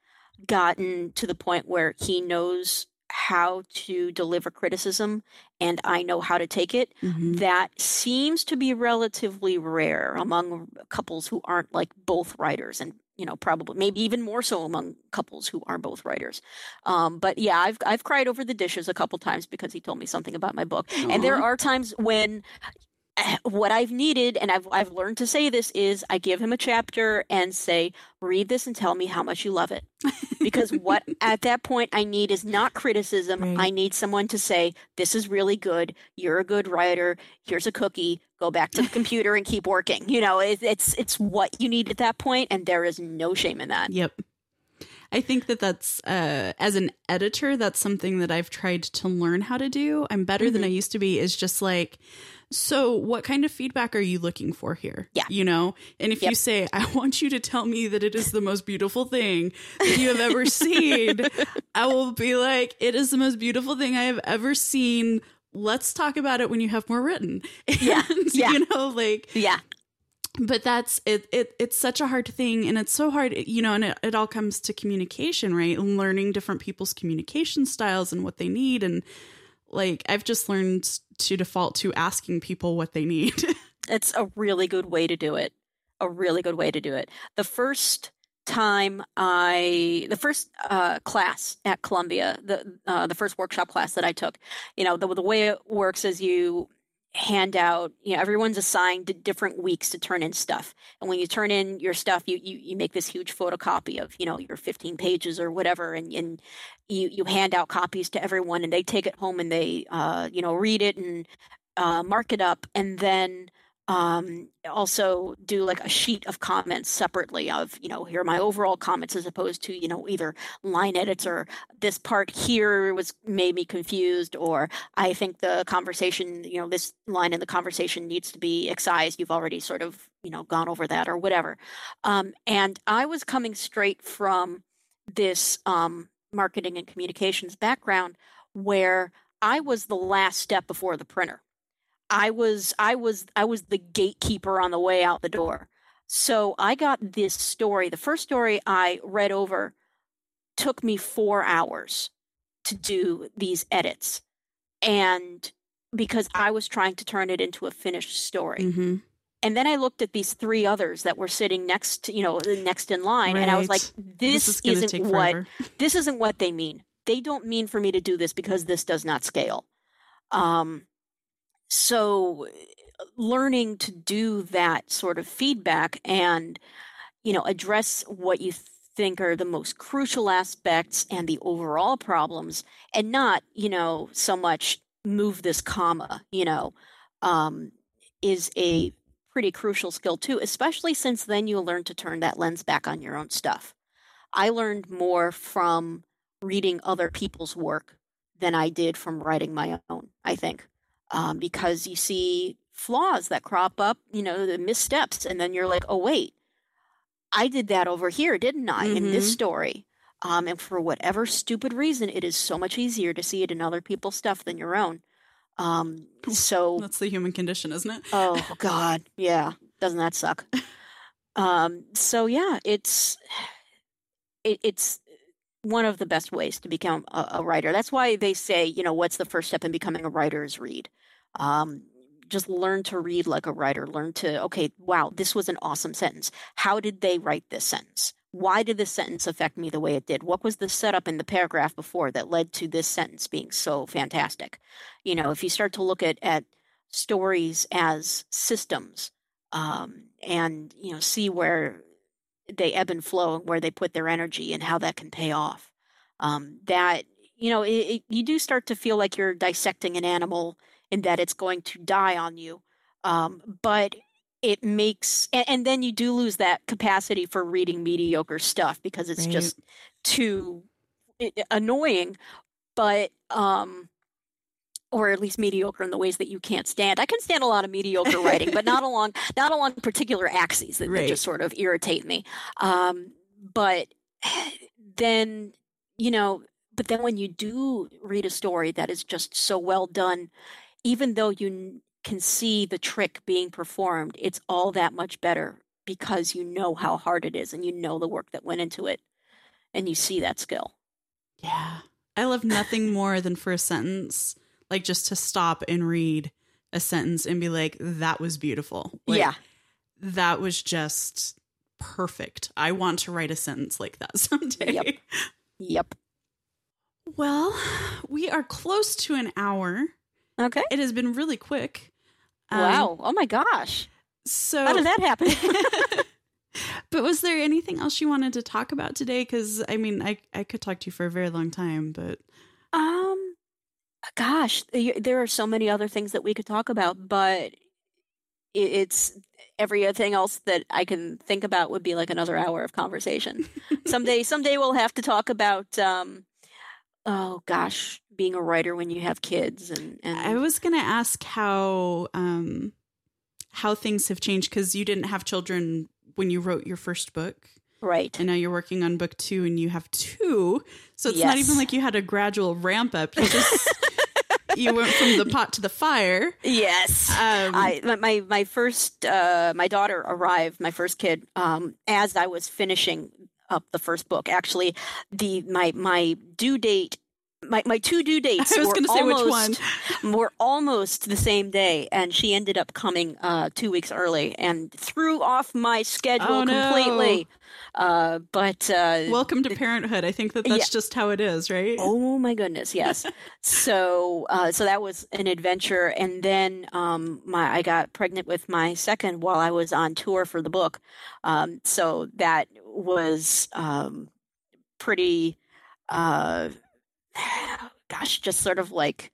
gotten to the point where he knows how to deliver criticism and I know how to take it.
Mm-hmm.
That seems to be relatively rare among couples who aren't like both writers and you know probably maybe even more so among couples who are both writers um, but yeah I've, I've cried over the dishes a couple times because he told me something about my book and there are times when what I've needed, and I've I've learned to say this is I give him a chapter and say, read this and tell me how much you love it. Because what at that point I need is not criticism.
Right.
I need someone to say, This is really good. You're a good writer. Here's a cookie. Go back to the computer and keep working. You know, it, it's it's what you need at that point, and there is no shame in that.
Yep. I think that that's uh, as an editor, that's something that I've tried to learn how to do. I'm better than I used to be. Is just like, so what kind of feedback are you looking for here?
Yeah.
you know. And if you say, I want you to tell me that it is the most beautiful thing that you have ever seen, I will be like, it is the most beautiful thing I have ever seen. Let's talk about it when you have more written.
Yeah.
And,
Yeah.
you know, like
Yeah.
But that's it, it it's such a hard thing and it's so hard you know and it, it all comes to communication right and learning different people's communication styles and what they need and like i've just learned to default to asking people what they need
It's a really good way to do it. A really good way to do it. The first time I, the first uh, class at Columbia, the uh, the first workshop class that I took, you know, the the way it works is you hand out, you know, everyone's assigned different weeks to turn in stuff, and when you turn in your stuff, you you, you make this huge photocopy of, you know, your 15 pages or whatever, and and you you hand out copies to everyone, and they take it home and they, uh, you know, read it and uh, mark it up, and then um, also do like a sheet of comments separately of you know here are my overall comments as opposed to you know either line edits or this part here was made me confused or i think the conversation you know this line in the conversation needs to be excised. You've already sort of you know gone over that or whatever. Um, and i was coming straight from this um, marketing and communications background where i was the last step before the printer I was I was I was the gatekeeper on the way out the door. So I got this story. The first story I read over took me 4 hours to do these edits. And because I was trying to turn it into a finished story.
mm-hmm.
And then I looked at these three others that were sitting next, to, you know, next in line and I was like this,
is
isn't what this isn't what they mean. They don't mean for me to do this because this does not scale. Um, so learning to do that sort of feedback and you know address what you think are the most crucial aspects and the overall problems and not you know so much move this comma you know um, is a pretty crucial skill too especially since then you learn to turn that lens back on your own stuff. I learned more from reading other people's work than i did from writing my own i think um, because you see flaws that crop up, you know, the missteps, and then you're like, oh, wait, I did that over here, didn't I, in this
Mhm.
story? Um, and for whatever stupid reason, it is so much easier to see it in other people's stuff than your own. Um, so,
that's the human condition isn't it
oh God, yeah, doesn't that suck? Um, so yeah, it's it, it's one of the best ways to become a, a writer. That's why they say, you know, what's the first step in becoming a writer is read. Um, just learn to read like a writer. Learn to, okay, wow, this was an awesome sentence. How did they write this sentence? Why did this sentence affect me the way it did? What was the setup in the paragraph before that led to this sentence being so fantastic? You know, if you start to look at, at stories as systems um, and, you know, see where they ebb and flow and where they put their energy and how that can pay off. Um, that you know, it, it, you do start to feel like you're dissecting an animal and that it's going to die on you. Um, but it makes, and, and then you do lose that capacity for reading mediocre stuff because it's
Right.
just too annoying. But um, or at least mediocre in the ways that you can't stand. I can stand a lot of mediocre writing, but not along not along particular axes that, right. that just sort of irritate me. Um, but then you know, but then when you do read a story that is just so well done, even though you can see the trick being performed, it's all that much better because you know how hard it is and you know the work that went into it and you see that skill.
Yeah. I love nothing more than for a sentence, like just to stop and read a sentence and be like, that was beautiful. Like,
yeah.
That was just perfect. I want to write a sentence like that someday.
Yep. Yep.
Well, we are close to an hour.
Okay.
It has been really quick.
Um, wow. Oh my gosh.
So
How did that happen?
but was there anything else you wanted to talk about today? Because I mean, I I could talk to you for a very long time, but
um, gosh, there are so many other things that we could talk about, but it's everything else that I can think about would be like another hour of conversation. someday, someday we'll have to talk about. Um, oh gosh, being a writer when you have kids and, and
I was going to ask how um how things have changed because you didn't have children when you wrote your first book.
Right.
And now you're working on book 2 and you have two. So it's yes. not even like you had a gradual ramp up. You just you went from the pot to the fire.
Yes. Um, I my my first uh, my daughter arrived, my first kid, um, as I was finishing up the first book. Actually, the my my due date my, my two due dates
I was say
almost,
which one
were almost the same day and she ended up coming uh, two weeks early and threw off my schedule
oh,
completely uh, but uh,
welcome to parenthood. I think that that's yeah. just how it is right?
Oh my goodness yes. So uh, so that was an adventure. And then um, my i got pregnant with my second while i was on tour for the book. Um, so that was um, pretty uh, gosh, just sort of like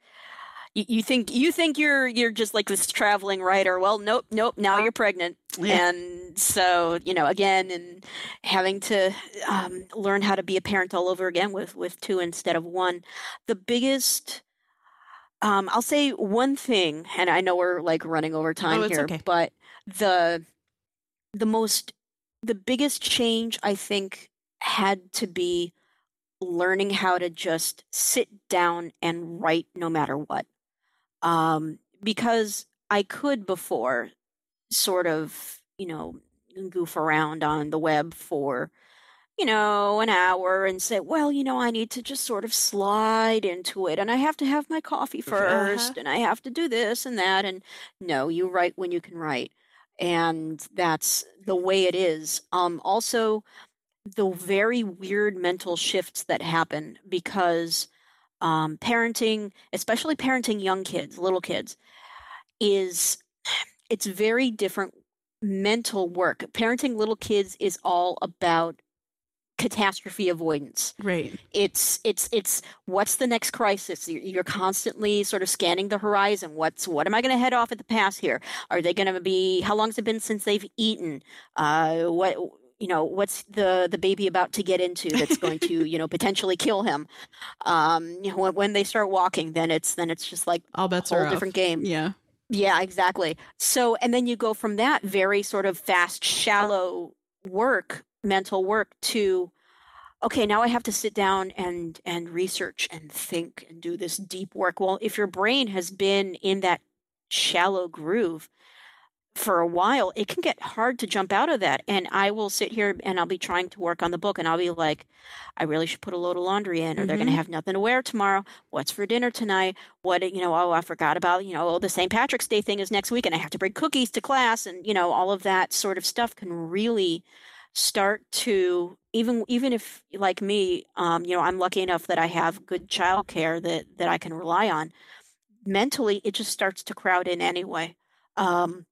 you, you, think you think you're you're just like this traveling writer. Well, nope, nope. Now you're pregnant, yeah. and so you know again, and having to um, learn how to be a parent all over again with with two instead of one. The biggest. Um, I'll say one thing, and I know we're like running over time
oh,
here,
okay.
but the the most the biggest change I think had to be learning how to just sit down and write no matter what. Um, because I could before sort of, you know, goof around on the web for, you know, an hour and say, well, you know, I need to just sort of slide into it and I have to have my coffee 1st uh-huh. and I have to do this and that. And no, you write when you can write. And that's the way it is. Um, also, the very weird mental shifts that happen because um, parenting, especially parenting young kids, little kids, is it's very different mental work. Parenting little kids is all about catastrophe avoidance.
Right.
It's it's it's what's the next crisis? You're, you're constantly sort of scanning the horizon. What's what am i going to head off at the pass here? Are they going to be how long's it been since they've eaten? Uh what you know what's the the baby about to get into that's going to you know potentially kill him. Um you know, when, when they start walking then it's then it's just like
all bets
a whole different
off.
game.
Yeah.
Yeah exactly. So and then you go from that very sort of fast shallow work mental work to okay now i have to sit down and and research and think and do this deep work. Well if your brain has been in that shallow groove for a while, it can get hard to jump out of that. And I will sit here and I'll be trying to work on the book and I'll be like, I really should put a load of laundry in, or mm-hmm. they're going to have nothing to wear tomorrow. What's for dinner tonight? What, you know, oh, I forgot about, you know, oh, the St. Patrick's Day thing is next week and I have to bring cookies to class. And, you know, all of that sort of stuff can really start to even even if like me um, you know i'm lucky enough that i have good childcare that that i can rely on mentally it just starts to crowd in anyway um,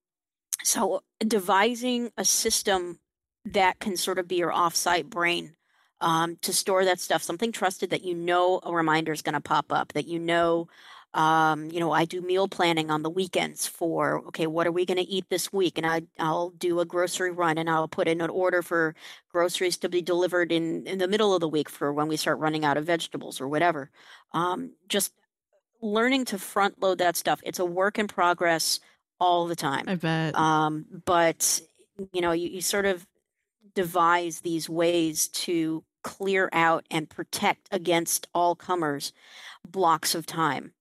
so, devising a system that can sort of be your offsite brain um, to store that stuff, something trusted that you know a reminder is going to pop up, that you know, um, you know, I do meal planning on the weekends for, okay, what are we going to eat this week? And I, I'll do a grocery run and I'll put in an order for groceries to be delivered in, in the middle of the week for when we start running out of vegetables or whatever. Um, just learning to front load that stuff. It's a work in progress all the time.
I bet.
Um, but you know, you, you sort of devise these ways to clear out and protect against all comers blocks of time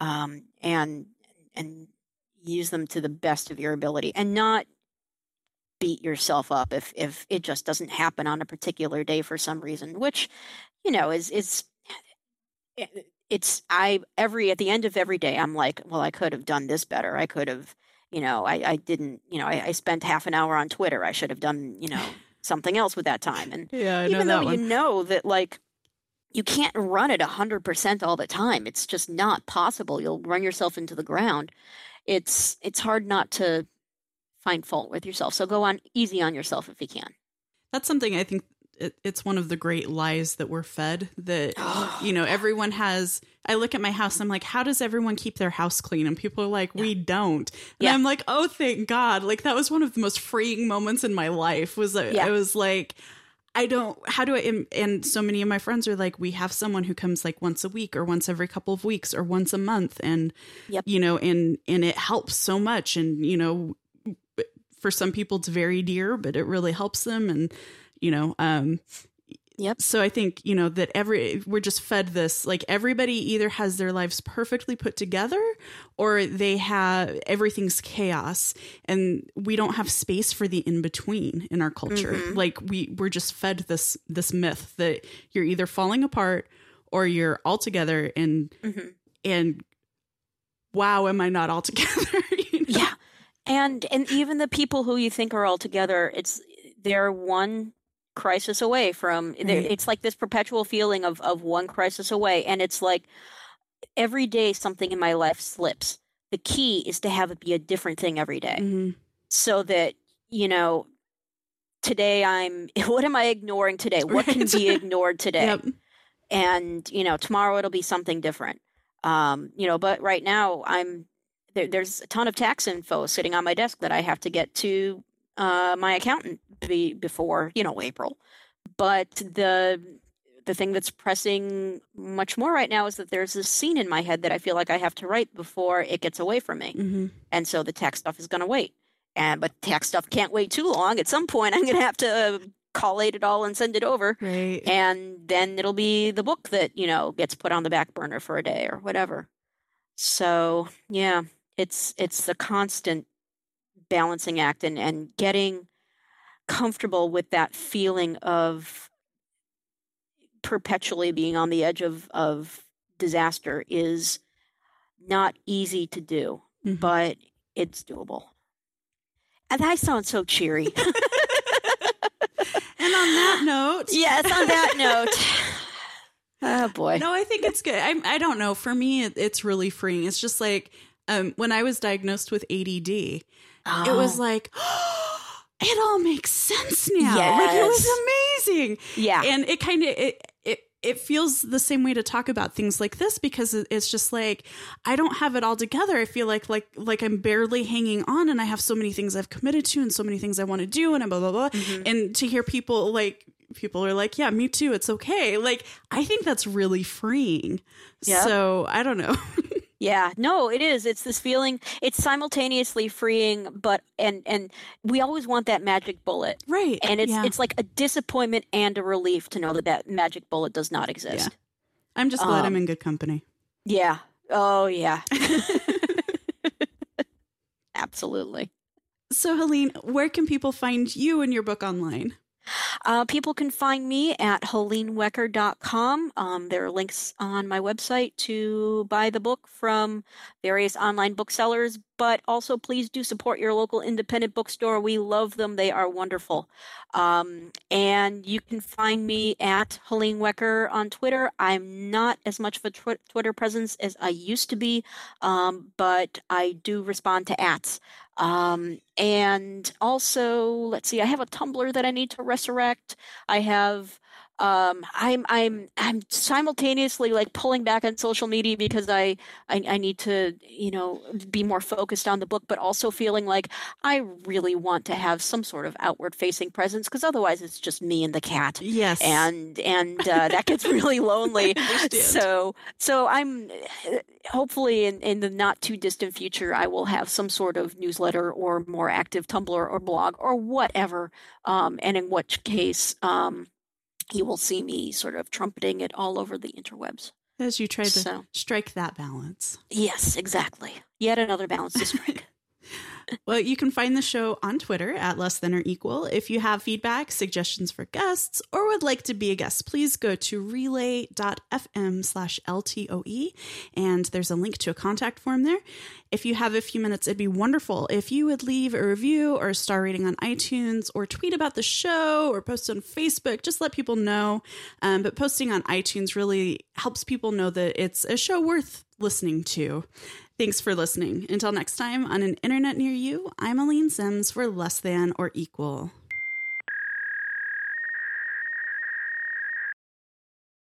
um, and and use them to the best of your ability and not beat yourself up if if it just doesn't happen on a particular day for some reason which you know is is eh, it's i every at the end of every day i'm like well i could have done this better i could have you know i i didn't you know i, I spent half an hour on twitter. I should have done you know something else with that time. And
yeah, I
even though you know that like you can't run at 100% all the time it's just not possible. You'll run yourself into the ground. It's it's hard not to find fault with yourself. So go on easy on yourself if you can.
That's something I think it, it's one of the great lies that we're fed that you know everyone has i look at my house i'm like how does everyone keep their house clean? And people are like we don't. And
Yeah.
i'm like oh thank god. Like that was one of the most freeing moments in my life was that
Yeah.
i was like i don't how do i and, and so many of my friends are like we have someone who comes like once a week or once every couple of weeks or once a month. And
Yep.
you know and and it helps so much. And you know for some people it's very dear but it really helps them. And you know um
Yep.
so i think you know that every we're just fed this like everybody either has their lives perfectly put together or they have everything's chaos and we don't have space for the in between in our culture
Mhm.
like we we're just fed this this myth that you're either falling apart or you're all together and
Mhm.
and wow am i not all together you know?
yeah and and even the people who you think are all together it's they're one crisis away from
Right.
it's like this perpetual feeling of of one crisis away and it's like every day something in my life slips. The key is to have it be a different thing every day.
Mhm.
so that you know today i'm what am i ignoring today? What can be ignored today?
Yep.
And you know tomorrow it'll be something different. Um you know but right now i'm there, there's a ton of tax info sitting on my desk that i have to get to uh my accountant be, before you know april. But the the thing that's pressing much more right now is that there's this scene in my head that i feel like i have to write before it gets away from me.
Hmm
and so the tax stuff is going to wait. And but tax stuff can't wait too long. At some point i'm going to have to collate it all and send it over.
Right.
And then it'll be the book that you know gets put on the back burner for a day or whatever. So yeah it's it's the constant balancing act and and getting comfortable with that feeling of perpetually being on the edge of of disaster is not easy to do
Mhm.
but it's doable and i sound so cheery
And on that note,
yes on that note oh boy
no, I think it's good. I, I don't know. For me, it, it's really freeing. It's just like um, when I was diagnosed with ADD, it was
Oh,
like, it all makes sense now. Like it was amazing.
yeah
And it kind of it it it feels the same way to talk about things like this because it's just like I don't have it all together. I feel like like like I'm barely hanging on, and I have so many things I've committed to, and so many things I want to do, and blah blah blah.
Mhm.
And to hear people like people are like, yeah, me too. It's okay. Like I think that's really freeing.
Yeah.
So I don't know.
Yeah, no, it is. It's this feeling. It's simultaneously freeing, but and and we always want that magic bullet,
right.
and it's
yeah.
it's like a disappointment and a relief to know that that magic bullet does not exist.
I'm just glad I'm
um,
in good company.
Yeah. Oh yeah. Absolutely.
So Helene, where can people find you and your book online?
Uh, people can find me at helenewecker.com. Um, there are links on my website to buy the book from various online booksellers, but also please do support your local independent bookstore. We love them, they are wonderful. Um, and you can find me at Helene Wecker on Twitter. I'm not as much of a tw- Twitter presence as I used to be, um, but I do respond to ats. Um, and also, let's see, I have a Tumblr that I need to resurrect. I have um, I'm I'm I'm simultaneously like pulling back on social media because I, I I need to you know be more focused on the book, but also feeling like I really want to have some sort of outward facing presence because otherwise it's just me and the cat.
Yes,
and and uh, that gets really lonely. so so I'm hopefully in in the not too distant future I will have some sort of newsletter or more active Tumblr or blog or whatever, um, and in which case. Um, you will see me sort of trumpeting it all over the interwebs.
As you try to so, strike that balance.
Yes, exactly. Yet another balance to strike.
well, you can find the show on Twitter at less than or equal. If you have feedback, suggestions for guests, or would like to be a guest, please go to relay.fm slash LTOE and there's a link to a contact form there. If you have a few minutes, it'd be wonderful if you would leave a review or a star rating on iTunes or tweet about the show or post on Facebook. Just let people know. Um, but posting on iTunes really helps people know that it's a show worth listening to. Thanks for listening. Until next time on an internet near you, I'm Aleen Simms for Less Than or Equal.